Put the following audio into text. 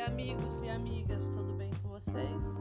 amigos e amigas, tudo bem com vocês?